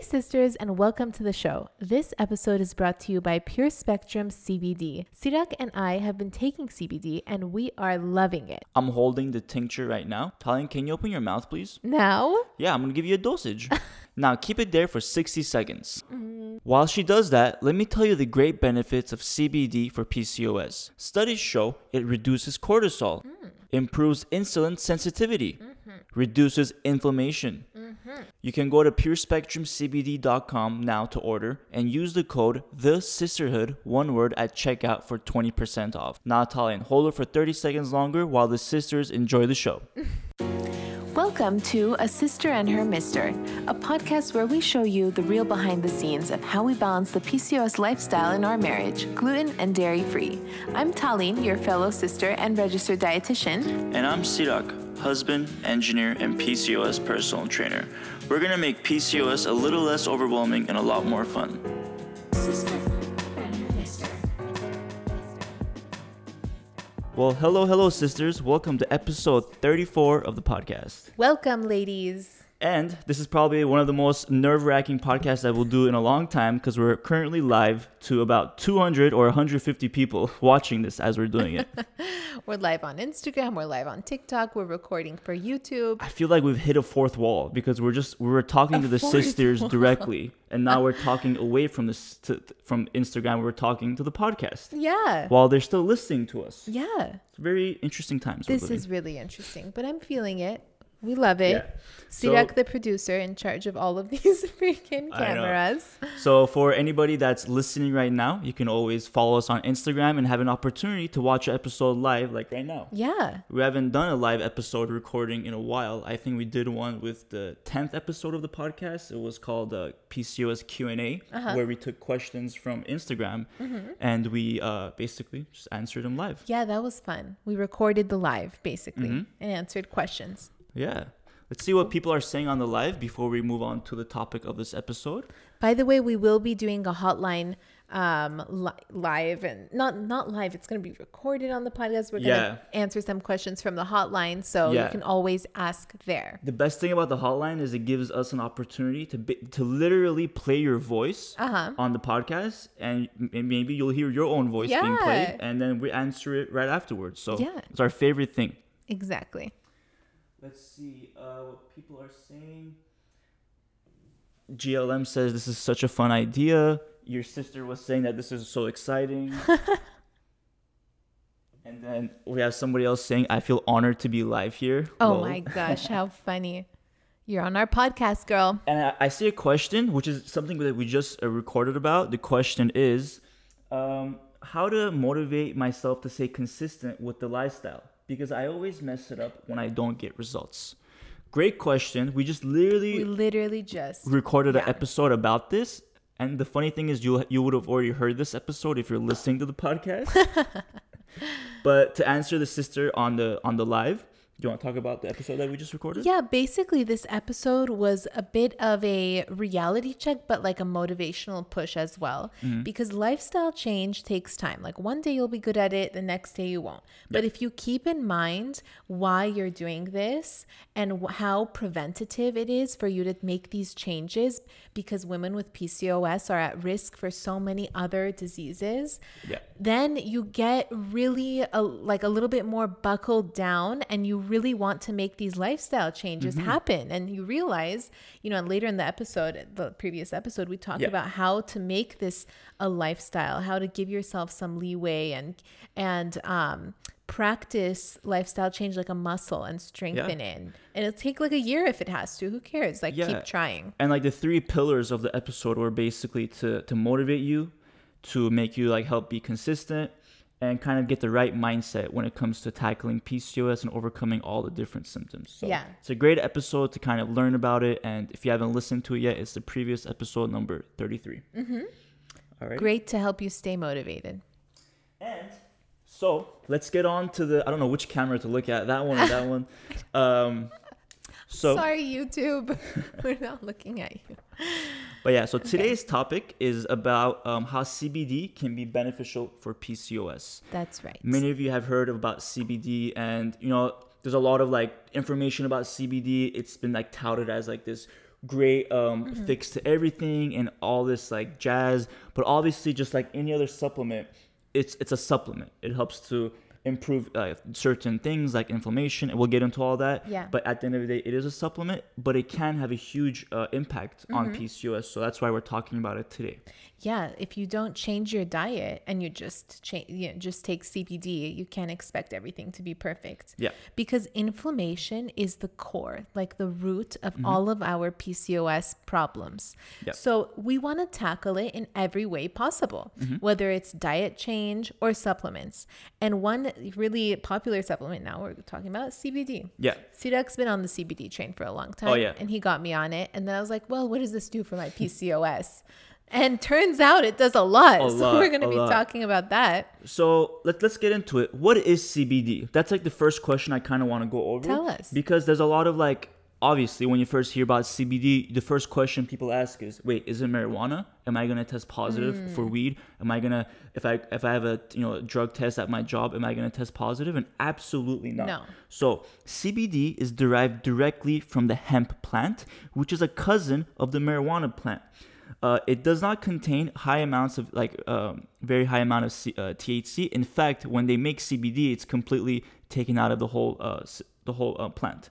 Hey, sisters, and welcome to the show. This episode is brought to you by Pure Spectrum CBD. Sirak and I have been taking CBD and we are loving it. I'm holding the tincture right now. Tallene, can you open your mouth, please? Now, Yeah, I'm gonna give you a dosage. now keep it there for 60 seconds. Mm-hmm. While she does that, let me tell you the great benefits of CBD for PCOS. Studies show it reduces cortisol, mm. improves insulin sensitivity, mm. Reduces inflammation. Mm-hmm. You can go to purespectrumcbd.com now to order and use the code the Cysterhood one word at checkout for 20% off. Now Tallene, hold it for 30 seconds longer while the sisters enjoy the show. welcome to A Cyster and Her Mister, a podcast where we show you the real behind the scenes of how we balance the PCOS lifestyle in our marriage, gluten and dairy free. I'm Tallene, your fellow sister and registered dietitian. And I'm Sirak, husband, engineer, and PCOS personal trainer. We're gonna make PCOS a little less overwhelming and a lot more fun. Well, hello, hello, sisters. Welcome to episode 34 of the podcast. Welcome, ladies. And this is probably one of the most nerve wracking podcasts I will do in a long time because we're currently live to about 200 or 150 people watching this as we're doing it. We're live on Instagram, we're live on TikTok, we're recording for YouTube. I feel like we've hit a fourth wall because we're just we were talking to the sisters wall. directly, and now we're talking away from this to, from Instagram. We're talking to the podcast Yeah. while they're still listening to us. Yeah. It's very interesting times. This is really interesting, but I'm feeling it. We love it. Yeah. Sirak, So- the producer, in charge of all of these freaking cameras. so for anybody that's listening right now, you can always follow us on Instagram and have an opportunity to watch an episode live, like right now. Yeah. We haven't done a live episode recording in a while. I think we did one with the tenth episode of the podcast. It was called uh, PCOS Q and A, Uh-huh. where we took questions from Instagram Mm-hmm. and we uh, basically just answered them live. Yeah, that was fun. We recorded the live basically Mm-hmm. and answered questions. Yeah. Let's see what people are saying on the live before we move on to the topic of this episode. By the way, we will be doing a hotline um li- live and not not live it's going to be recorded on the podcast we're going to Yeah. answer some questions from the hotline so you can always ask there The best thing about the hotline is it gives us an opportunity to be, to literally play your voice Uh-huh. on the podcast, and m- maybe you'll hear your own voice being played, and then we answer it right afterwards. So Yeah. it's our favorite thing. exactly Let's see uh, what people are saying. GLM says this is such a fun idea. Your sister was saying that this is so exciting. and then we have somebody else saying, I feel honored to be live here. oh Lol. my gosh how funny you're on our podcast girl And I, I see a question, which is something that we just uh, recorded about. The question is um, how to motivate myself to stay consistent with the lifestyle because I always mess it up when I don't get results. Great question. We just literally we literally just recorded Yeah. an episode about this. And the funny thing is, you you would have already heard this episode if you're listening to the podcast. but to answer the sister on the on the live, you want to talk about the episode that we just recorded? Yeah, basically, this episode was a bit of a reality check, but like a motivational push as well. Mm-hmm. Because lifestyle change takes time. Like one day you'll be good at it, the next day you won't. But if you keep in mind why you're doing this and how preventative it is for you to make these changes, because women with PCOS are at risk for so many other diseases Yeah. then you get really a, like a little bit more buckled down and you really want to make these lifestyle changes Mm-hmm. happen and you realize you know and later in the episode the previous episode we talked Yeah. about how to make this a lifestyle how to give yourself some leeway and and um practice lifestyle change like a muscle and strengthen it and it'll take like a year if it has to who cares like Yeah. keep trying and like the three pillars of the episode were basically to to motivate you to make you like help be consistent and kind of get the right mindset when it comes to tackling PCOS and overcoming all the different symptoms. So Yeah. it's a great episode to kind of learn about it. And if you haven't listened to it yet, it's the previous episode number 33. Mm-hmm. All right. great to help you stay motivated And so let's get on to the, I don't know which camera to look at, that one or that one. Um, so, sorry youtube we're not looking at you But yeah, so today's topic is about um, how CBD can be beneficial for PCOS. that's right Many of you have heard about CBD, and you know, there's a lot of like information about CBD. It's been like touted as like this great um, fix to everything and all this like jazz. But obviously, just like any other supplement, it's it's a supplement. It helps to improve uh, certain things like inflammation, and we'll get into all that. Yeah. But at the end of the day, it is a supplement, but it can have a huge uh, impact on Mm-hmm. PCOS. So that's why we're talking about it today. Yeah, if you don't change your diet and you just change, you know, just take CBD, you can't expect everything to be perfect. Yeah. Because inflammation is the core, like the root of Mm-hmm. all of our PCOS problems. Yep. So we want to tackle it in every way possible, Mm-hmm. whether it's diet change or supplements. And one really popular supplement now we're talking about CBD. Yeah. Sirak's been on the CBD train for a long time. Oh, yeah. And he got me on it. And then I was like, well, what does this do for my PCOS? and turns out it does a lot. A so lot, we're going to be lot. talking about that. So let, let's get into it. What is CBD? That's like the first question I kind of want to go over. Tell us. Because there's a lot of like, obviously, when you first hear about CBD, the first question people ask is, wait, is it marijuana? Am I gonna test positive Mm. for weed? Am I gonna if I if I have a you know a drug test at my job, am I gonna test positive? And absolutely not. No. So CBD is derived directly from the hemp plant, which is a cousin of the marijuana plant. Uh, it does not contain high amounts of like um, very high amount of C- uh, THC. In fact, when they make CBD, it's completely taken out of the whole uh, the whole uh, plant.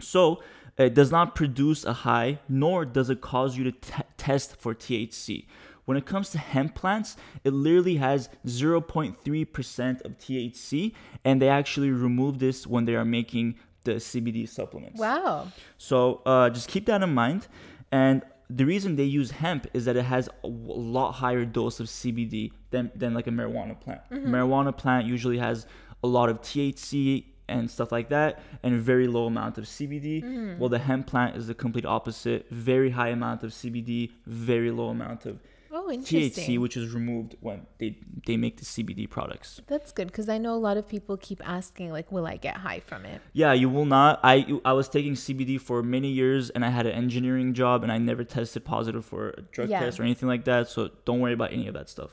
So it does not produce a high, nor does it cause you to t- test for THC. When it comes to hemp plants, it literally has 0.3% of THC, and they actually remove this when they are making the CBD supplements. Wow. So uh, just keep that in mind. And the reason they use hemp is that it has a lot higher dose of CBD than, than like a marijuana plant. Mm-hmm. Marijuana plant usually has a lot of THC and stuff like that and a very low amount of CBD. Mm-hmm. Well, the hemp plant is the complete opposite. Very high amount of CBD, very low amount of Oh, interesting. THC, which is removed when they, they make the CBD products. That's good because I know a lot of people keep asking, like, will I get high from it? Yeah, you will not. I I was taking CBD for many years, and I had an engineering job, and I never tested positive for a drug Yeah. test or anything like that. So don't worry about any of that stuff.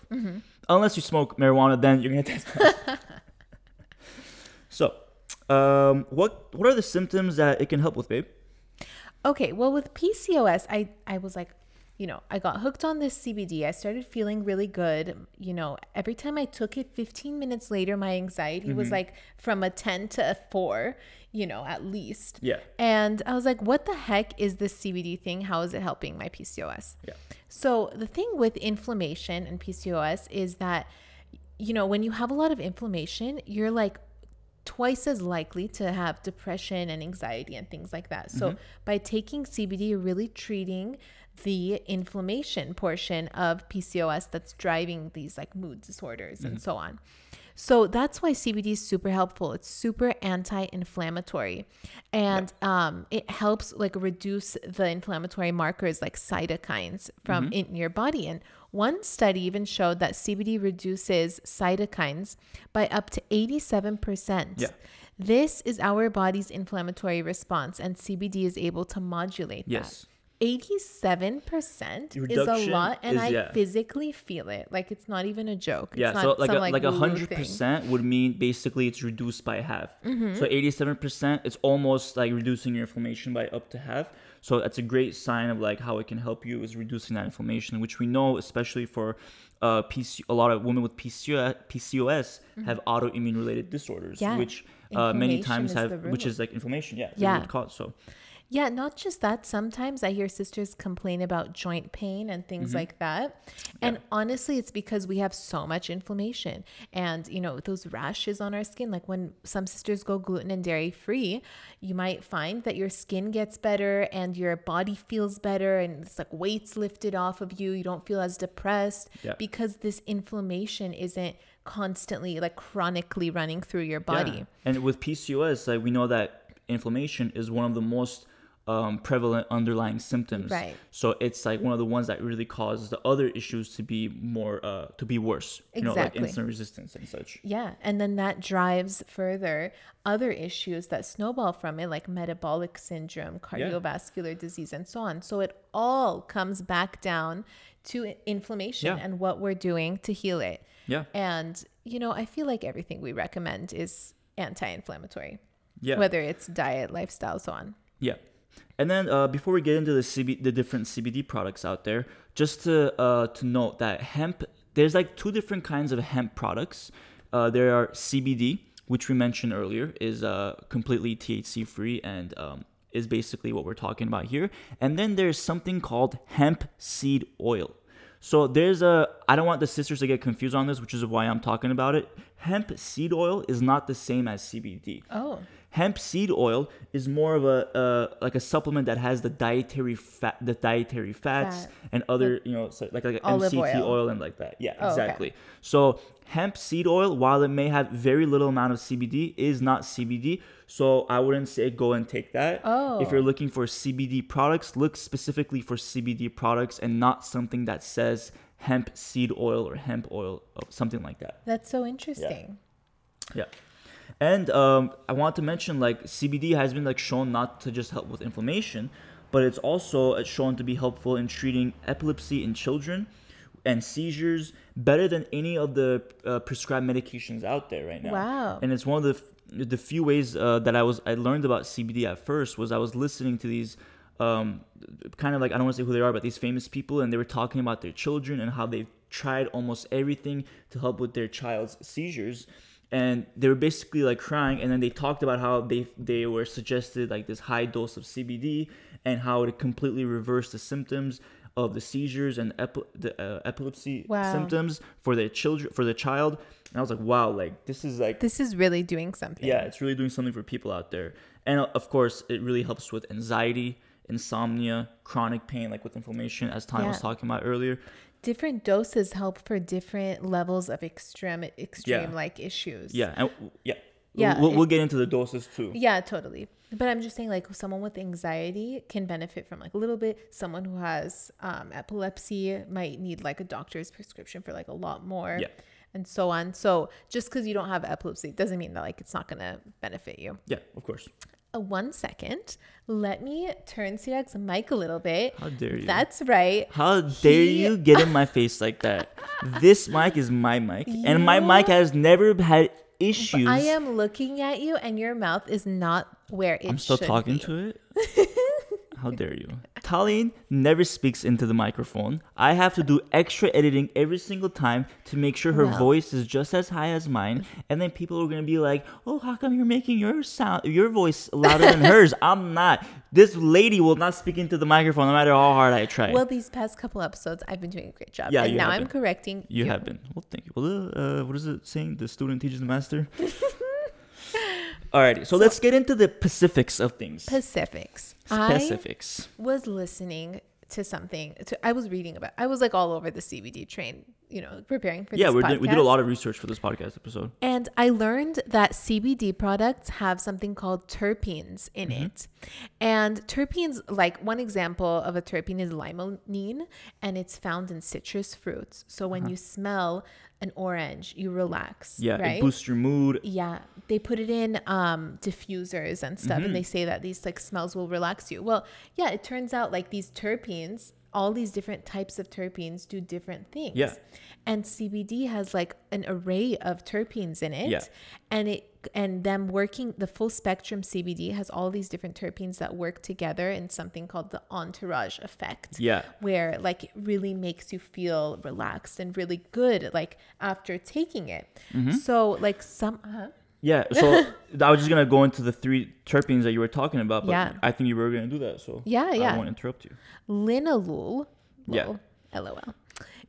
Unless you smoke marijuana, then you're gonna test. positive. so, um, what what are the symptoms that it can help with, babe? Okay, well, with PCOS, I I was like, you know, I got hooked on this CBD. I started feeling really good. You know, every time I took it, 15 minutes later, my anxiety was mm-hmm. like from a 10 to a 4, you know, at least. Yeah. And I was like, what the heck is this CBD thing? How is it helping my PCOS? Yeah. So, the thing with inflammation and PCOS is that, you know, when you have a lot of inflammation, you're like twice as likely to have depression and anxiety and things like that. So, mm-hmm. by taking CBD, you're really treating the inflammation portion of PCOS that's driving these like mood disorders and so on. So that's why CBD is super helpful. It's super anti-inflammatory, and um, it helps like reduce the inflammatory markers like cytokines from in your body. And one study even showed that CBD reduces cytokines by up to eighty-seven percent. Yeah. This is our body's inflammatory response, and CBD is able to modulate Yes. that. 87% is a lot and is- I yeah. physically feel it. Like it's not even a joke. It's Yeah, not so like a, like a woo-woo hundred thing. percent would mean basically it's reduced by half. Mm-hmm. So eighty-seven percent, it's almost like reducing your inflammation by up to half. So that's a great sign of like how it can help you is reducing that inflammation, which we know especially for uh, PC, a lot of women with PCOS, PCOS have autoimmune related disorders, Mm-hmm. Yeah. which uh, many times have, which is like inflammation. Yeah, Yeah. cause. So Yeah, not just that. Sometimes I hear sisters complain about joint pain and things Mm-hmm. like that. And honestly, it's because we have so much inflammation and, you know, those rashes on our skin. Like when some sisters go gluten and dairy free, you might find that your skin gets better and your body feels better and it's like weights lifted off of you. You don't feel as depressed Yeah. because this inflammation isn't constantly like chronically running through your body. Yeah. And with PCOS, like we know that inflammation is one of the most um, prevalent underlying symptoms. Right. So it's like one of the ones that really causes the other issues to be more uh, to be worse. You know, like insulin resistance and such. Yeah. And then that drives further other issues that snowball from it, like metabolic syndrome, cardiovascular disease, and so on. So it all comes back down to inflammation Yeah. and what we're doing to heal it. Yeah. And, you know, I feel like everything we recommend is anti inflammatory, Yeah. whether it's diet, lifestyle, so on. Yeah. And then uh, before we get into the CB, the different CBD products out there, just to uh, to note that hemp, there's like two different kinds of hemp products. Uh, there are CBD, which we mentioned earlier, is uh, completely THC free and um, is basically what we're talking about here. And then there's something called hemp seed oil. So there's a I don't want the sisters to get confused on this, which is why I'm talking about it. Hemp seed oil is not the same as CBD. Oh. Hemp seed oil is more of a uh, like a supplement that has the dietary fat, the dietary fats Fat. and other you know so like like Olive MCT oil. oil. and like that. Yeah, Oh, okay. exactly. So hemp seed oil, while it may have very little amount of CBD, is not CBD. So I wouldn't say go and take that. Oh. If you're looking for CBD products, look specifically for CBD products and not something that says hemp seed oil or hemp oil, or something like that. That's so interesting. Yeah. And um, I want to mention like CBD has been like shown not to just help with inflammation, but it's also uh, shown to be helpful in treating epilepsy in children and seizures better than any of the uh, prescribed medications out there right now. Wow. And it's one of the f- the few ways uh, that I was I learned about CBD at first was I was listening to these um, kind of like I don't want to say who they are, but these famous people, and they were talking about their children and how they've tried almost everything to help with their child's seizures, and they were basically like crying. And then they talked about how they they were suggested like this high dose of CBD and how it completely reversed the symptoms of the seizures and epi- the uh, epilepsy Wow. symptoms for their children for the child. And I was like, wow, like this is like This is really doing something. yeah, it's really doing something for people out there. And uh, of course, it really helps with anxiety, insomnia, chronic pain, like with inflammation, as Tanya was talking about earlier. Different doses help for different levels of extreme extreme Yeah. like issues. Yeah, and yeah, Yeah, We'll, it- we'll get into the doses too. Yeah, totally. But I'm just saying, like, someone with anxiety can benefit from like a little bit. Someone who has um, epilepsy might need like a doctor's prescription for like a lot more, Yeah. and so on. So just because you don't have epilepsy doesn't mean that like it's not gonna benefit you. Yeah, of course. One second, let me turn Sirak's mic a little bit. How dare you? That's right. How dare He- you get in my face like that? This mic is my mic, and my mic has never had issues. I am looking at you, and your mouth is not where it I'm still talking be. to it. How dare you? Tallene never speaks into the microphone. I have to do extra editing every single time to make sure her voice is just as high as mine. And then people are gonna be like, "Oh, how come you're making your sound, your voice louder than hers?" I'm not. This lady will not speak into the microphone no matter how hard I try. Well, these past couple episodes, I've been doing a great job. Yeah, and you now I'm correcting you have been. Well, thank you. Well, uh, what is it saying? The student teaches the master. Alrighty, so, let's get into the specifics of things. Pacifics. I was listening to something. To, I was reading about. I was like all over the CBD train. You know, preparing for Yeah, this we podcast. did, we did a lot of research for this podcast episode. And I learned that CBD products have something called terpenes in Mm-hmm. it. And terpenes, like one example of a terpene is limonene, and it's found in citrus fruits. So when you smell an orange, you relax. Yeah, right? it boosts your mood. Yeah, they put it in um, diffusers and stuff, Mm-hmm. and they say that these like smells will relax you. Well, yeah, it turns out like these terpenes, all these different types of terpenes do different things. Yeah. and CBD has like an array of terpenes in it, Yeah. and it and them working the full spectrum CBD has all these different terpenes that work together in something called the entourage effect Yeah. where like it really makes you feel relaxed and really good like after taking it Mm-hmm. so like some huh? Yeah, so I was just gonna go into the three terpenes that you were talking about, but Yeah. I think you were gonna do that, so Yeah, yeah. I won't interrupt you. linalool Yeah. lol, lol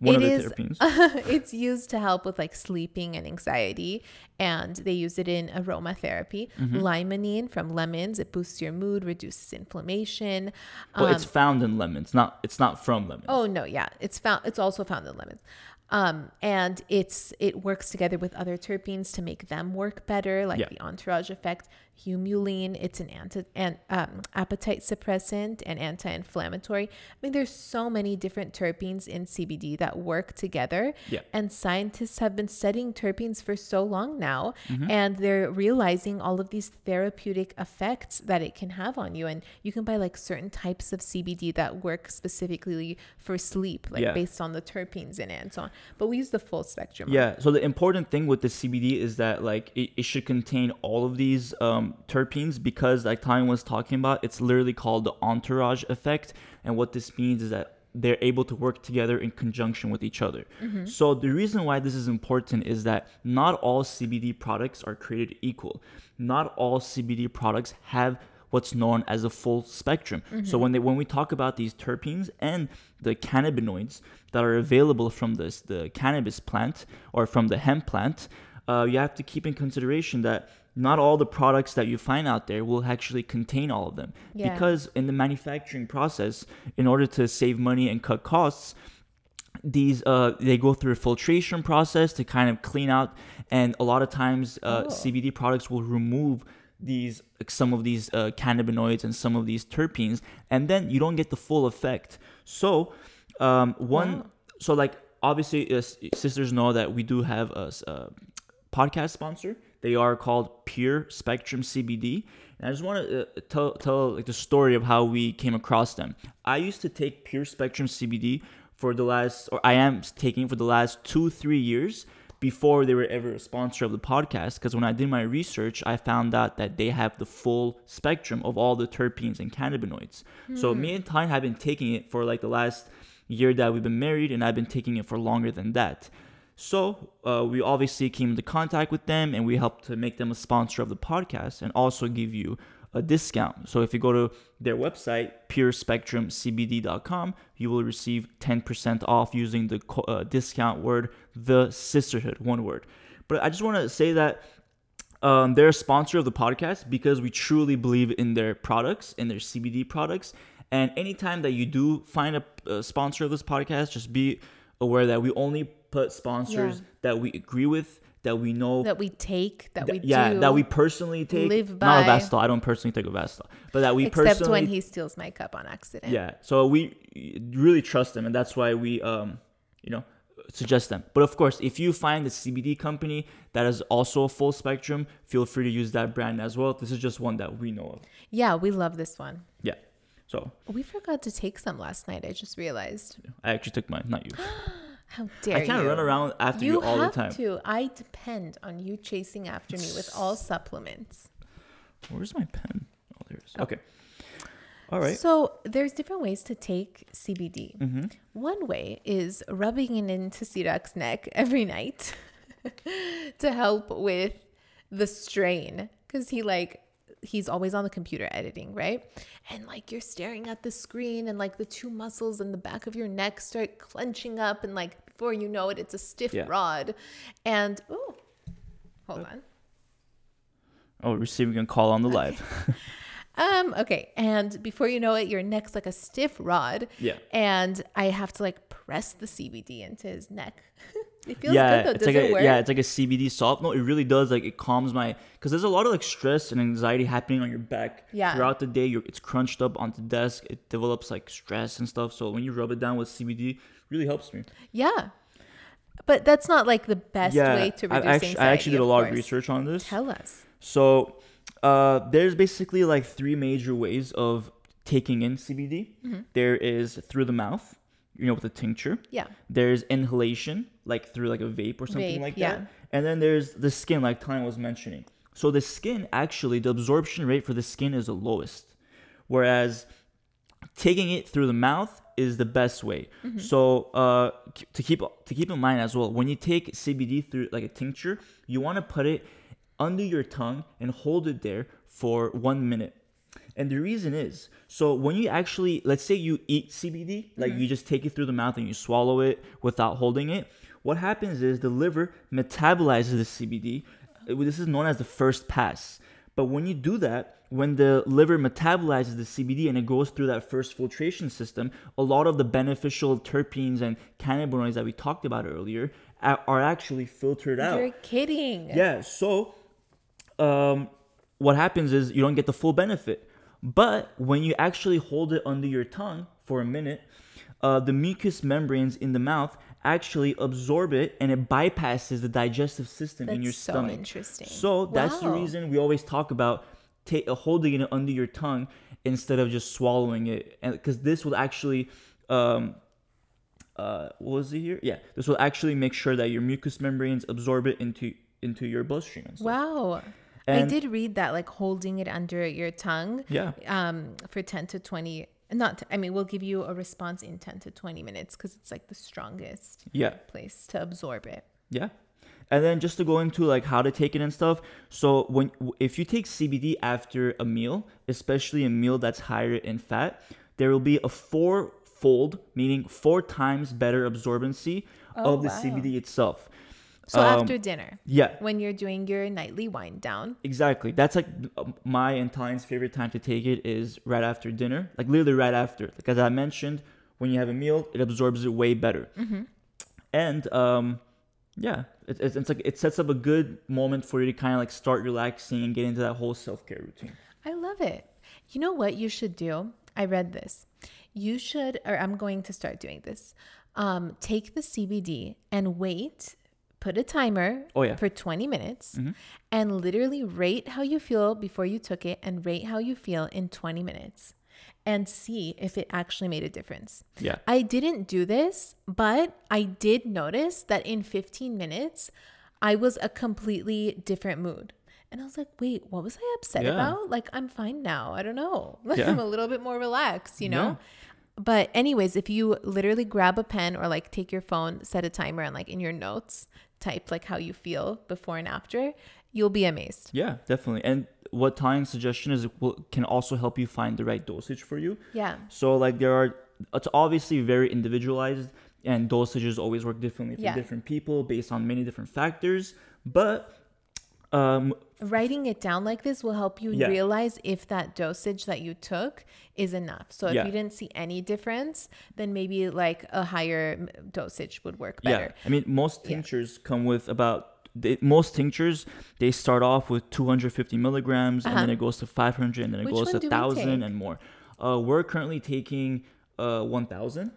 One It of the is- it's used to help with like sleeping and anxiety and they use it in aromatherapy Mm-hmm. limonene from lemons it boosts your mood reduces inflammation well, Um, it's found in lemons, not it's not from lemons. Oh no, yeah, it's found. It's also found in lemons, um, and it's it works together with other terpenes to make them work better, like Yeah. the entourage effect. Humulene, it's an anti and um, appetite suppressant and anti-inflammatory. I mean, there's so many different terpenes in CBD that work together, Yeah. and scientists have been studying terpenes for so long now, Mm-hmm. and they're realizing all of these therapeutic effects that it can have on you. And you can buy like certain types of CBD that work specifically for sleep, like Yeah. based on the terpenes in it and so on. But we use the full spectrum. Yeah. So the important thing with the CBD is that like it, it should contain all of these um, terpenes because, like Time was talking about, it's literally called the entourage effect. And what this means is that they're able to work together in conjunction with each other. So the reason why this is important is that not all CBD products are created equal. Not all CBD products have what's known as a full spectrum. So when they when we talk about these terpenes and the cannabinoids that are available from this the cannabis plant or from the hemp plant, uh, you have to keep in consideration that not all the products that you find out there will actually contain all of them Yeah. because in the manufacturing process in order to save money and cut costs these uh they go through a filtration process to kind of clean out and a lot of times uh, Oh. cbd products will remove these some of these uh, cannabinoids and some of these terpenes and then you don't get the full effect. So um one Wow. so like obviously uh, sisters know that we do have a, uh podcast sponsor. They are called pure spectrum cbd and i just want to uh, tell tell like the story of how we came across them. I used to take pure spectrum cbd for the last or i am taking it for the last two three years before they were ever a sponsor of the podcast because when i did my research i found out that they have the full spectrum of all the terpenes and cannabinoids. So me and tyne have been taking it for like the last year that we've been married and i've been taking it for longer than that. So uh, we obviously came into contact with them and we helped to make them a sponsor of the podcast and also give you a discount. So if you go to their website, purespectrumcbd.com, you will receive 10% off using the uh, discount word, the Cysterhood, one word. But I just want to say that um, they're a sponsor of the podcast because we truly believe in their products, in their CBD products. And anytime that you do find a, a sponsor of this podcast, just be aware that we only put sponsors Yeah. that we agree with, that we know that we take, that we yeah, do. that we personally take. live by. Not Ovasitol. I don't personally take Ovasitol, but that we personally except personally. when he steals my cup on accident. yeah, so we really trust them, and that's why we, um, you know, suggest them. But of course, if you find a CBD company that is also a full spectrum, feel free to use that brand as well. This is just one that we know of. Yeah, we love this one. Yeah. So We forgot to take some last night. I just realized. I actually took mine, not you. How dare you? I can't you? run around after you, You all the time. You have time. to. I depend on you chasing after me with all supplements. Where's my pen? Oh, there it is. Okay. All right. So there's different ways to take CBD. Mm-hmm. One way is rubbing it into Sirak's neck every night to help with the strain because he like he's always on the computer editing, right? And like you're staring at the screen and like the two muscles in the back of your neck start clenching up and like before you know it it's a stiff Yeah. rod. And oh, hold on. Oh, receiving a call on the live. Um, okay. And before you know it, your neck's like a stiff rod. Yeah. And I have to like press the CBD into his neck. it feels yeah, good though. it's like it a, work? yeah, it's like a CBD salt. No, it really does. Like it calms my because there's a lot of like stress and anxiety happening on your back Yeah. throughout the day. You're it's crunched up on the desk. It develops like stress and stuff. So when you rub it down with CBD, really helps me. yeah. But that's not like the best way to I reduce actually, anxiety. I actually did a lot of research on this. Tell us. So uh, there's basically like three major ways of taking in CBD. Mm-hmm. There is through the mouth, you know, with a tincture. Yeah. There's inhalation, like through like a vape or something Vape, like yeah. that. And then there's the skin, like Tanya was mentioning. So the skin, actually, the absorption rate for the skin is the lowest, whereas taking it through the mouth is the best way. Mm-hmm. So uh, to keep to keep in mind as well, when you take CBD through like a tincture, you want to put it under your tongue and hold it there for one minute. And the reason is, so when you actually, let's say you eat CBD, like Mm-hmm. you just take it through the mouth and you swallow it without holding it, what happens is the liver metabolizes the CBD. Uh, This is known as the first pass. But when you do that, when the liver metabolizes the CBD and it goes through that first filtration system, a lot of the beneficial terpenes and cannabinoids that we talked about earlier are actually filtered out. You're kidding. Yeah, so um, what happens is you don't get the full benefit. But when you actually hold it under your tongue for a minute, uh, the mucous membranes in the mouth actually absorb it and it bypasses the digestive system in That's your so stomach. interesting. So that's the reason we always talk about ta- uh, holding it under your tongue instead of just swallowing it, and because this will actually, um, uh, what was it here? Yeah, this will actually make sure that your mucous membranes absorb it into into your bloodstream. And I did read that like holding it under your tongue yeah, um, for 10 to 20 not I mean we'll give you a response in 10 to 20 minutes cuz it's like the strongest yeah, place to absorb it. yeah. And then just to go into like how to take it and stuff. So when if you take CBD after a meal, especially a meal that's higher in fat, there will be a four-fold, meaning four times better absorbency Oh, of the wow. CBD itself. So Um, after dinner Yeah, when you're doing your nightly wind down. Exactly. That's like um, my and Tallene's favorite time to take it is right after dinner. Like literally right after. Like as I mentioned, when you have a meal, it absorbs it way better. And um, yeah, it, it's, it's like it sets up a good moment for you to kind of like start relaxing and get into that whole self care routine. I love it. You know what you should do? I read this. You should, or I'm going to start doing this. Um, take the CBD and wait, put a timer Oh, yeah. for 20 minutes, mm-hmm. and literally rate how you feel before you took it and rate how you feel in 20 minutes and see if it actually made a difference. Yeah. I didn't do this, but I did notice that in 15 minutes, I was a completely different mood. And I was like, wait, what was I upset Yeah. about? Like, I'm fine now. I don't know. Like, Yeah. I'm a little bit more relaxed, you know? Yeah. But, anyways, if you literally grab a pen or like take your phone, set a timer, and like in your notes, type like how you feel before and after, you'll be amazed. Yeah, definitely. And what Tallene's suggestion is it will, can also help you find the right dosage for you. Yeah. So like there are it's obviously very individualized and dosages always work differently for Yeah. different people based on many different factors. But um writing it down like this will help you Yeah. realize if that dosage that you took is enough. So if Yeah. you didn't see any difference, then maybe like a higher dosage would work better. yeah. I mean most Yeah. tinctures come with about they, most tinctures they start off with 250 milligrams and then Uh-huh. it goes to 500 and then it Which goes to 1000 and more. Uh, we're currently taking uh 1000.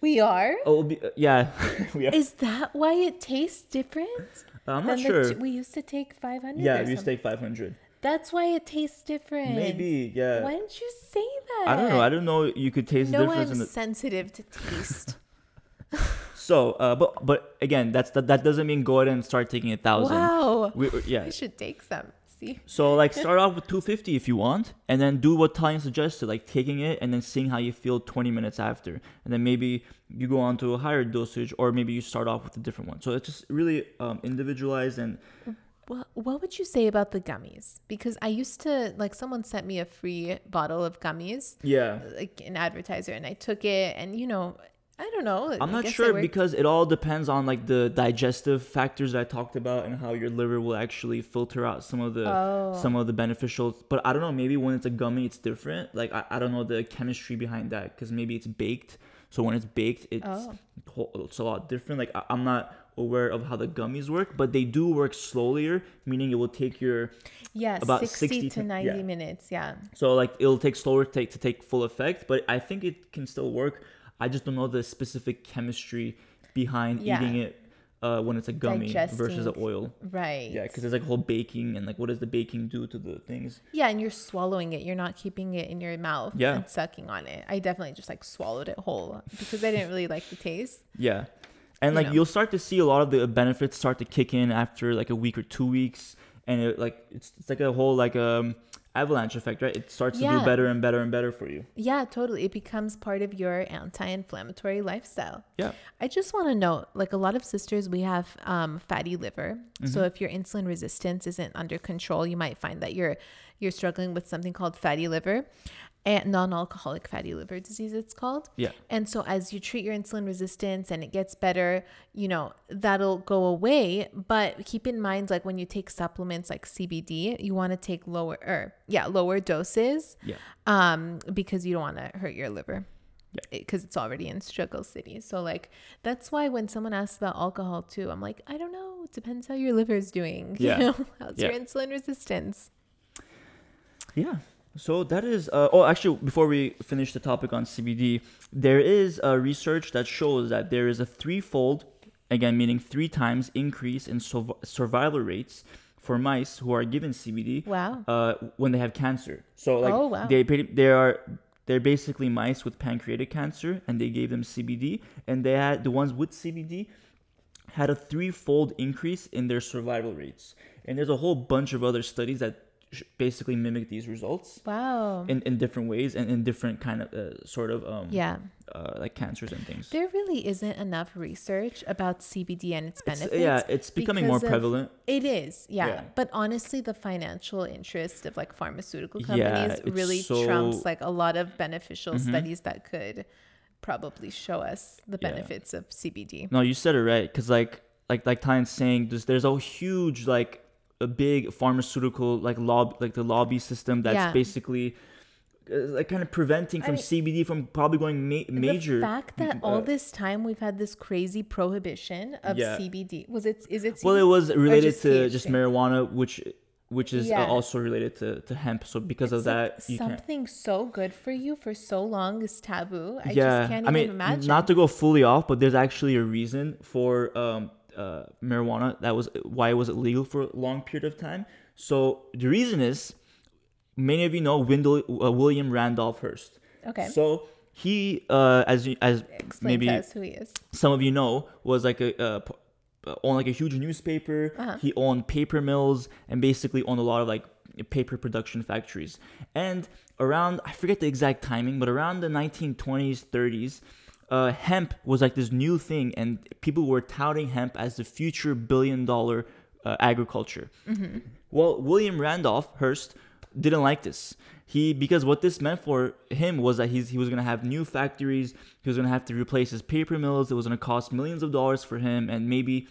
We are. Oh, be, uh, yeah, we are. Is that why it tastes different? I'm not than sure. The, t- we used to take 500. yeah, we used to take 500. That's why it tastes different. Maybe, yeah. Why didn't you say that? I don't know. I don't know. You could taste the know difference I'm in the. sensitive to taste. So, uh, but but again, that's that, that doesn't mean go ahead and start taking a thousand. wow. We, yeah. I should take some. See? So like start off with 250 if you want, and then do what Tallene suggested, like taking it and then seeing how you feel 20 minutes after, and then maybe you go on to a higher dosage, or maybe you start off with a different one. So it's just really um, individualized and What what would you say about the gummies? Because I used to like someone sent me a free bottle of gummies, yeah. like an advertiser, and I took it, and you know, I don't know. I'm not sure because it all depends on like the digestive factors that I talked about and how your liver will actually filter out some of the Oh. some of the beneficial. But I don't know, maybe when it's a gummy, it's different. Like I, I don't know the chemistry behind that because maybe it's baked. So when it's baked, it's Oh. it's a lot different. Like I, I'm not aware of how the gummies work, but they do work slower, meaning it will take your yeah, about 60, 60 to to- 90 yeah. minutes. Yeah. so like it'll take slower to take to take full effect. But I think it can still work. I just don't know the specific chemistry behind Yeah. eating it uh, when it's a gummy versus an oil. Right. Yeah, because there's like a whole baking and like what does the baking do to the things? Yeah, and you're swallowing it. You're not keeping it in your mouth Yeah. and sucking on it. I definitely just like swallowed it whole because I didn't really like the taste. Yeah, and You like know. you'll start to see a lot of the benefits start to kick in after like a week or two weeks, and it like it's, it's like a whole like um avalanche effect, right? It starts to do better and better and better for you. Yeah, totally. It becomes part of your anti-inflammatory lifestyle. Yeah. I just want to note, like a lot of sisters, we have um, fatty liver. So Mm-hmm. if your insulin resistance isn't under control, you might find that you're you're struggling with something called fatty liver, and non-alcoholic fatty liver disease. It's called. Yeah. And so as you treat your insulin resistance and it gets better, you know, that'll go away. But keep in mind, like when you take supplements like CBD, you want to take lower or yeah, lower doses Yeah. um because you don't want to hurt your liver Yeah. because it's already in struggle city so like that's why when someone asks about alcohol too i'm like i don't know it depends how your liver's doing you Yeah. know how's your insulin resistance Yeah. So that is. Uh, oh, actually, before we finish the topic on CBD, there is a research that shows that there is a threefold, again meaning three times increase in surv- survival rates for mice who are given CBD wow uh, when they have cancer. So like Oh, wow. they they are they're basically mice with pancreatic cancer, and they gave them CBD, and they had the ones with CBD had a threefold increase in their survival rates. And there's a whole bunch of other studies that basically mimic these results Wow. in, in different ways and in different kind of uh, sort of um, yeah. uh, like cancers and things. There really isn't enough research about CBD and its It's- benefits. yeah, it's becoming more because of- prevalent. It is, yeah. Yeah. But honestly, the financial interest of like pharmaceutical companies it's really so- Mm-hmm. trumps like a lot of beneficial studies that could probably show us the Yeah. benefits of CBD. No, you said it right. Cause like like like Tyne's saying, there's there's a huge like a big pharmaceutical like lobby like the lobby system that's Yeah. basically uh, like kind of preventing I from mean, CBD from probably going ma- major. The fact that uh, all this time we've had this crazy prohibition of Yeah. CBD was it? Is it? well, it was related just to just marijuana, which which is Yeah. also related to, to hemp. So because of It's like that, you can't. something so good for you for so long is taboo. I yeah, just can't I even mean, imagine. not to go fully off, but there's actually a reason for um, uh, marijuana that was why it was illegal for a long period of time. So the reason is, many of you know Wendell, uh, William Randolph Hearst. okay. So he, uh, as as Explain maybe to us who he is. some of you know, was like a uh, p- uh, owned like a huge newspaper. Uh-huh. He owned paper mills and basically owned a lot of like paper production factories. And around I forget the exact timing, but around the 1920s, 30s, uh, hemp was like this new thing, and people were touting hemp as the future billion dollar uh, agriculture. Well, William Randolph Hearst didn't like this. He because what this meant for him was that he's he was gonna have new factories. He was gonna have to replace his paper mills. It was gonna cost millions of dollars for him, and maybe,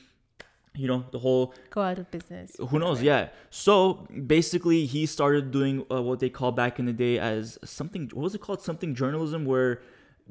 you know, the whole Go out of business. who knows? Yeah. So basically, he started doing uh, what they call back in the day as something. What was it called? Something journalism, where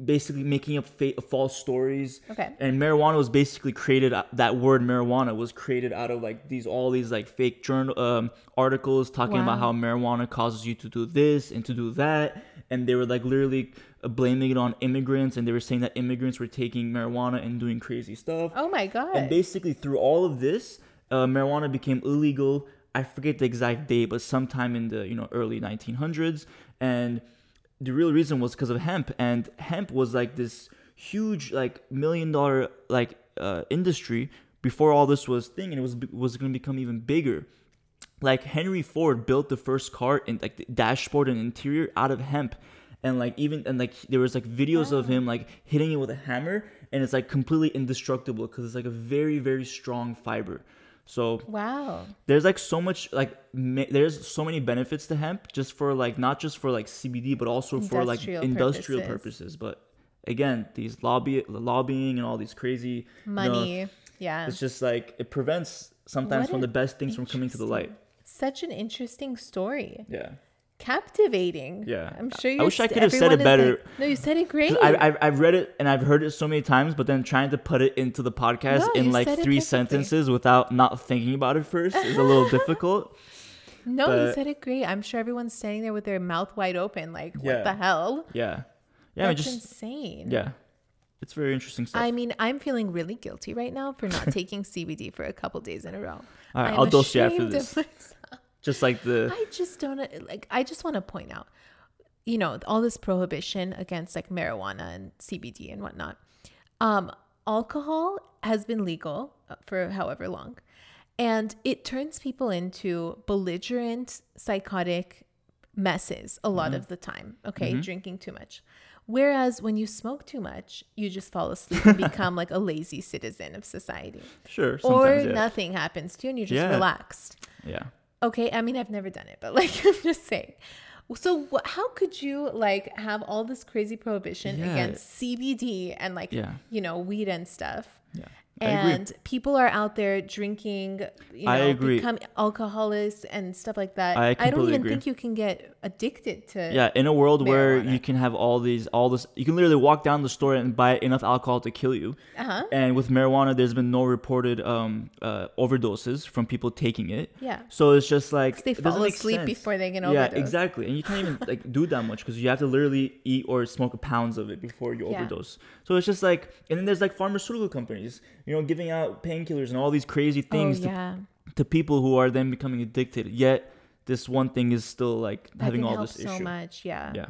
basically making up fa- false stories. Okay. And marijuana was basically created. uh, That word marijuana was created out of like these all these like fake journal um, articles talking about how marijuana causes you to do this and to do that, and they were like literally uh, blaming it on immigrants, and they were saying that immigrants were taking marijuana and doing crazy stuff. Oh my god. And basically, through all of this, uh, marijuana became illegal. I forget the exact date, but sometime in the you know early 1900s. And the real reason was because of hemp. And hemp was like this huge, like million dollar like uh, industry before all this was thing, and it was was going to become even bigger. Like Henry Ford built the first car in like the dashboard and interior out of hemp. And like even and like there was like videos of him like hitting it with a hammer and it's like completely indestructible because it's like a very very strong fiber. So wow. there's like so much like ma- there's so many benefits to hemp just for like not just for like CBD but also for like Industrial industrial purposes. purposes. But again, these lobby lobbying and all these crazy you know, Money. yeah. it's just like it prevents sometimes What from the best things from coming to the light. Such an interesting story. Yeah. Captivating. Yeah. I'm sure you I wish I could have said it better. no, you said it great. I, I've, I've read it and I've heard it so many times, but then trying to put it into the podcast No, in like three sentences without not thinking about it first is a little difficult. no, you said it great. I'm sure everyone's standing there with their mouth wide open, like, Yeah. what the hell? Yeah. Yeah. I mean, just, insane. yeah. It's very interesting stuff. I mean, I'm feeling really guilty right now for not taking CBD for a couple days in a row. All right, I'm I'll dose you after this. Just like the. I just don't like. I just want to point out, you know, all this prohibition against like marijuana and CBD and whatnot. Um, alcohol has been legal uh, for however long, and it turns people into belligerent, psychotic messes a lot of the time. Okay, drinking too much. Whereas when you smoke too much, you just fall asleep and become like a lazy citizen of society. Sure. Or yeah. nothing happens to you and you're just Yeah. relaxed. Yeah. Okay, I mean I've never done it, but like I'm just saying. So wh- how could you like have all this crazy prohibition Yeah. against CBD and like Yeah. you know weed and stuff? Yeah. I. And people are out there drinking, you know, I agree. become alcoholics and stuff like that. I don't even agree. think you can get addicted to. Yeah, in a world where you can have all these, all this, you can literally walk down the store and buy enough alcohol to kill you. Uh-huh. And with marijuana, there's been no reported um, uh, overdoses from people taking it. Yeah. So it's just like They fall asleep sense. before they can Yeah, overdose. exactly. And you can't even like do that much because you have to literally eat or smoke pounds of it before you Yeah. overdose. So it's just like, and then there's like pharmaceutical companies, you know, giving out painkillers and all these crazy things oh to yeah. to people who are then becoming addicted. Yet this one thing is still like That having all this so issue. much. Yeah. Yeah.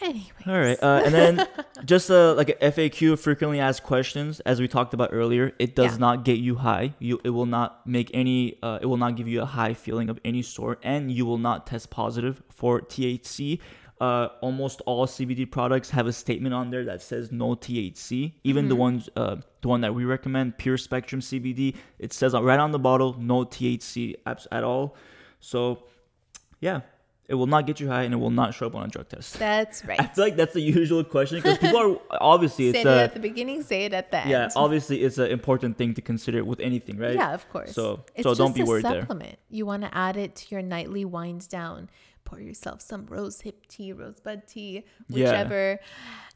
Anyways. All right, uh, and then just uh, like a FAQ, frequently asked questions, as we talked about earlier. It does Yeah. not get you high. You, it will not make any. Uh, it will not give you a high feeling of any sort, and you will not test positive for THC. Uh, almost all CBD products have a statement on there that says no THC. Even the ones, uh, the one that we recommend, Pure Spectrum CBD, it says right on the bottle, no THC at all. So, yeah, it will not get you high, and it will not show up on a drug test. That's right. I feel like that's the usual question because people are obviously Say it's it a at the beginning, say it at the end. yeah obviously it's an important thing to consider with anything right Yeah, of course. So- it's so don't be worried there. supplement. You want to add it to your nightly winds down. Pour yourself some rose hip tea, rosebud tea, Yeah. whichever.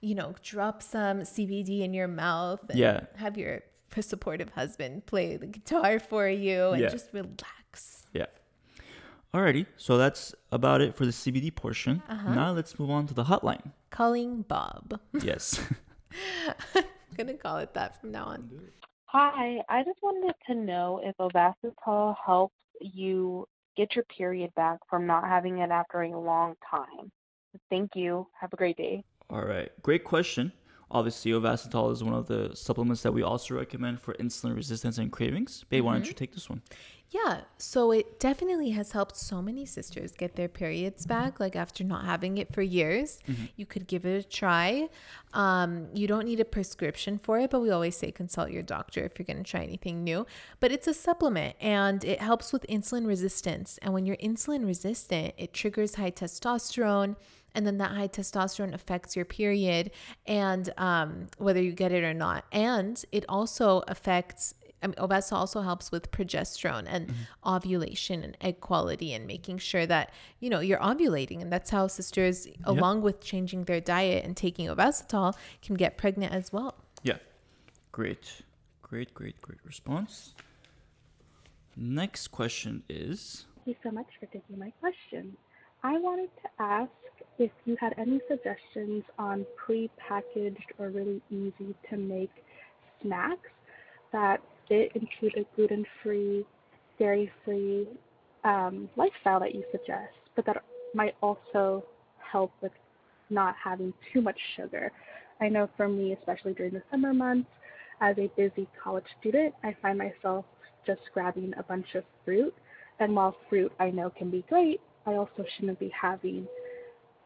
You know, drop some CBD in your mouth. And Yeah. Have your supportive husband play the guitar for you and Yeah. just relax. yeah alrighty so that's about it for the CBD portion Uh-huh. now let's move on to the hotline Calling Bob. yes I'm gonna call it that from now on. Hi, I just wanted to know if Ovasitol helps you get your period back from not having it after a long time. Thank you. Have a great day. all right great question obviously ovasitol is one of the supplements that we also recommend for insulin resistance and cravings babe why don't Mm-hmm. you take this one Yeah, so it definitely has helped so many sisters get their periods back, like after not having it for years. You could give it a try. Um, you don't need a prescription for it, but we always say consult your doctor if you're going to try anything new. But it's a supplement and it helps with insulin resistance. And when you're insulin resistant, it triggers high testosterone. And then that high testosterone affects your period and um, whether you get it or not. And it also affects I mean, Ovasa also helps with progesterone and mm-hmm. ovulation and egg quality and making sure that, you know, you're ovulating. And that's how sisters, along with changing their diet and taking Ovasitol, can get pregnant as well. yeah great great great great response next question is Thank you so much for taking my question. I wanted to ask if you had any suggestions on pre-packaged or really easy to make snacks that fit into the gluten-free, dairy-free um, lifestyle that you suggest, but that might also help with not having too much sugar. I know for me, especially during the summer months, as a busy college student, I find myself just grabbing a bunch of fruit. And while fruit I know can be great, I also shouldn't be having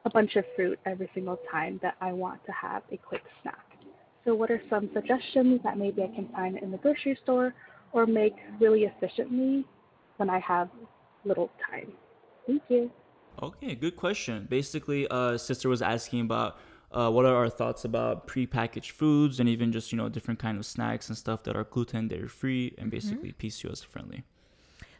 a bunch of fruit every single time that I want to have a quick snack. So, what are some suggestions that maybe I can find in the grocery store or make really efficiently when I have little time? Thank you. Okay, good question. Basically, uh, sister was asking about uh, what are our thoughts about prepackaged foods and even just you know different kind of snacks and stuff that are gluten, dairy free, and basically PCOS friendly.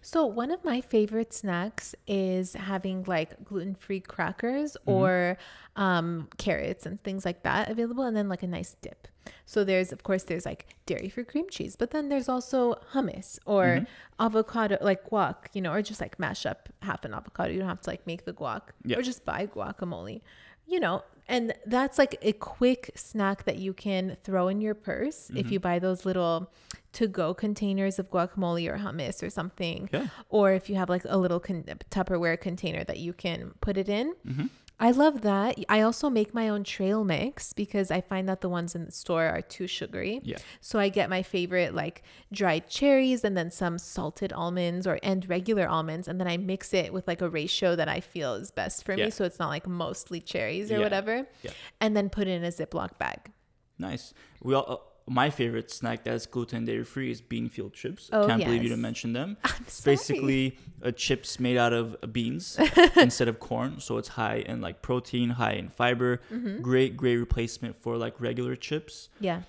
So, one of my favorite snacks is having like gluten free crackers or um, carrots and things like that available, and then like a nice dip. So, there's, of course, there's like dairy free cream cheese, but then there's also hummus or mm-hmm. avocado, like guac, you know, or just like mash up half an avocado. You don't have to like make the guac Yeah. or just buy guacamole, you know. And that's like a quick snack that you can throw in your purse if mm-hmm. you buy those little to go containers of guacamole or hummus or something Yeah. or if you have like a little con- Tupperware container that you can put it in. Mm-hmm. I love that. I also make my own trail mix because I find that the ones in the store are too sugary. Yeah. So I get my favorite like dried cherries and then some salted almonds or and regular almonds and then I mix it with like a ratio that I feel is best for Yeah. me so it's not like mostly cherries or Yeah. whatever. Yeah. And then put it in a Ziploc bag. Nice. We all. My favorite snack that's gluten dairy free is Beanfield chips. Oh, Can't believe you didn't mention them. it's sorry. basically uh, chips made out of beans instead of corn, so it's high in like protein, high in fiber. Mm-hmm. Great, great replacement for like regular chips. Yeah.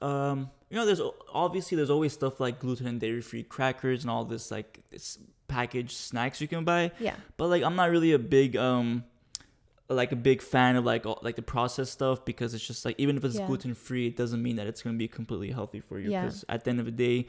um you know there's obviously there's always stuff like gluten and dairy free crackers and all this like this packaged snacks you can buy Yeah. but like i'm not really a big um like a big fan of like all, like the processed stuff because it's just like even if it's Yeah. gluten free it doesn't mean that it's going to be completely healthy for you Yeah. because at the end of the day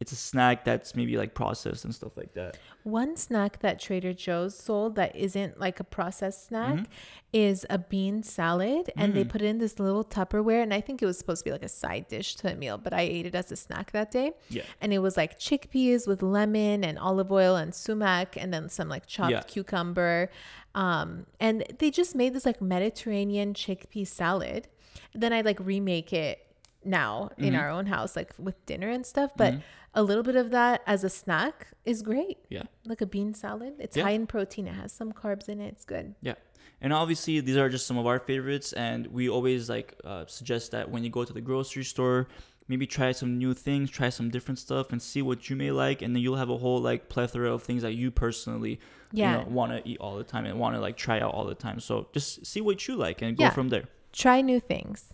it's a snack that's maybe like processed and stuff like that. One snack that Trader Joe's sold that isn't like a processed snack Mm-hmm. is a bean salad, and Mm. they put it in this little Tupperware. And I think it was supposed to be like a side dish to a meal, but I ate it as a snack that day. Yeah. And it was like chickpeas with lemon and olive oil and sumac, and then some like chopped Yeah. cucumber. Um, and they just made this like Mediterranean chickpea salad. Then I like remake it now Mm-hmm. in our own house, like with dinner and stuff. But a little bit of that as a snack is great Yeah. like a bean salad. It's Yeah. high in protein. It has some carbs in it. It's good. Yeah. And obviously, these are just some of our favorites, and we always like uh, suggest that when you go to the grocery store, maybe try some new things, try some different stuff, and see what you may like, and then you'll have a whole like plethora of things that you personally, Yeah. you know, want to eat all the time and want to like try out all the time. So just see what you like and go from there. Try new things.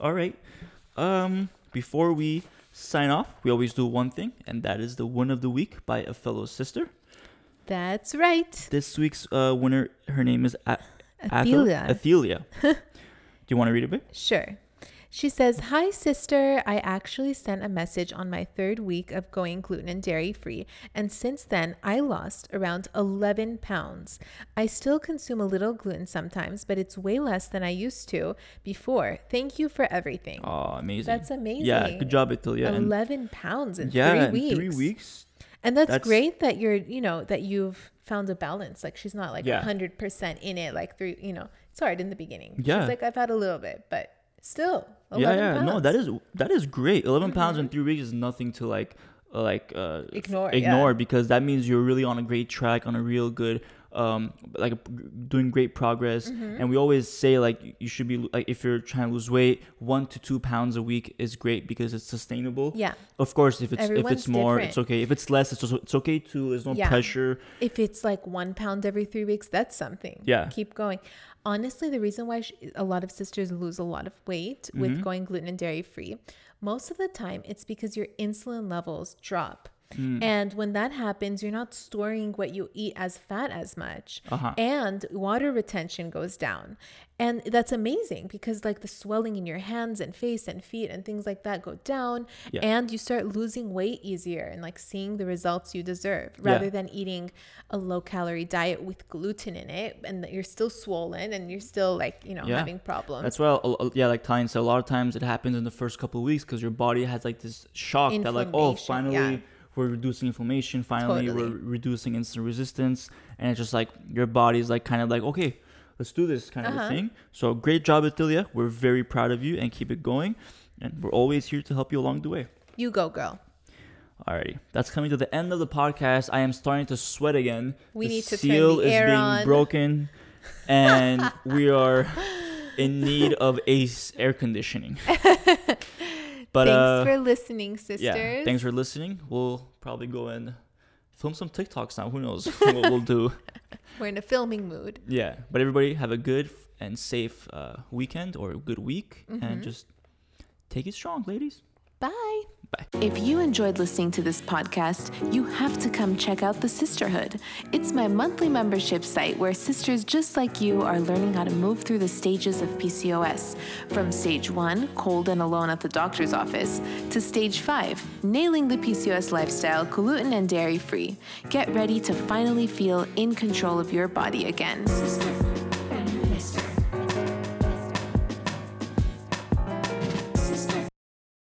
All right. Um, before we sign off, we always do one thing, and that is the win of the week by a fellow sister. That's right. This week's uh, winner, her name is A- Athelia. Athelia. do you want to read a bit? Sure. She says, Hi, sister. I actually sent a message on my third week of going gluten and dairy free, and since then I lost around 11 pounds. I still consume a little gluten sometimes, but it's way less than I used to before. Thank you for everything. Oh, amazing. That's amazing. Yeah, good job. And 11 pounds in yeah, three weeks. three weeks. And that's, That's- great that you're, you know, that you've found a balance. Like she's not like Yeah. 100% in it, like through, you know, it's hard in the beginning. Yeah. She's like, I've had a little bit, but still. 11 Yeah, yeah. Pounds. Mm-hmm. No, that is that is great. 11 pounds in three weeks is nothing to like uh, like uh, Ignore, ignore yeah. because that means you're really on a great track, on a real good um like doing great progress. Mm-hmm. And we always say like you should be like if you're trying to lose weight, one to two pounds a week is great because it's sustainable. Yeah. Of course, if it's if it's more, different. it's okay. If it's less, it's also, it's okay too. There's no Yeah. pressure. If it's like one pound every three weeks, that's something. Yeah. Keep going. Honestly, the reason why a lot of sisters lose a lot of weight with Mm-hmm. going gluten and dairy free, most of the time it's because your insulin levels drop. Mm. And when that happens, you're not storing what you eat as fat as much. Uh-huh. And water retention goes down. And that's amazing because, like, the swelling in your hands and face and feet and things like that go down. Yeah. And you start losing weight easier and, like, seeing the results you deserve Yeah. rather than eating a low calorie diet with gluten in it and that you're still swollen and you're still, like, you know, Yeah. having problems. That's why, a- yeah, like Tyne said, a lot of times it happens in the first couple of weeks because your body has like this shock that, like, oh, finally yeah. We're reducing inflammation, finally we're reducing insulin resistance, and it's just like your body's like kind of like, okay, let's do this kind of Uh-huh. thing. So great job, Athelia. We're very proud of you and keep it going, and we're always here to help you along the way. you go, girl. Alrighty, that's coming to the end of the podcast. I am starting to sweat again. We the need to turn seal the is being on. broken, and we are in need of ace air conditioning. But Thanks uh, for listening, sisters. yeah, thanks for listening. We'll probably go and film some TikToks now. Who knows what we'll do? We're in a filming mood. Yeah, but everybody have a good and safe uh, weekend or a good week, Mm-hmm. and just take it strong, ladies. Bye. Bye. If you enjoyed listening to this podcast, you have to come check out The Cysterhood. It's my monthly membership site where sisters just like you are learning how to move through the stages of PCOS. From stage one, cold and alone at the doctor's office, to stage five, nailing the PCOS lifestyle, gluten and dairy free. Get ready to finally feel in control of your body again.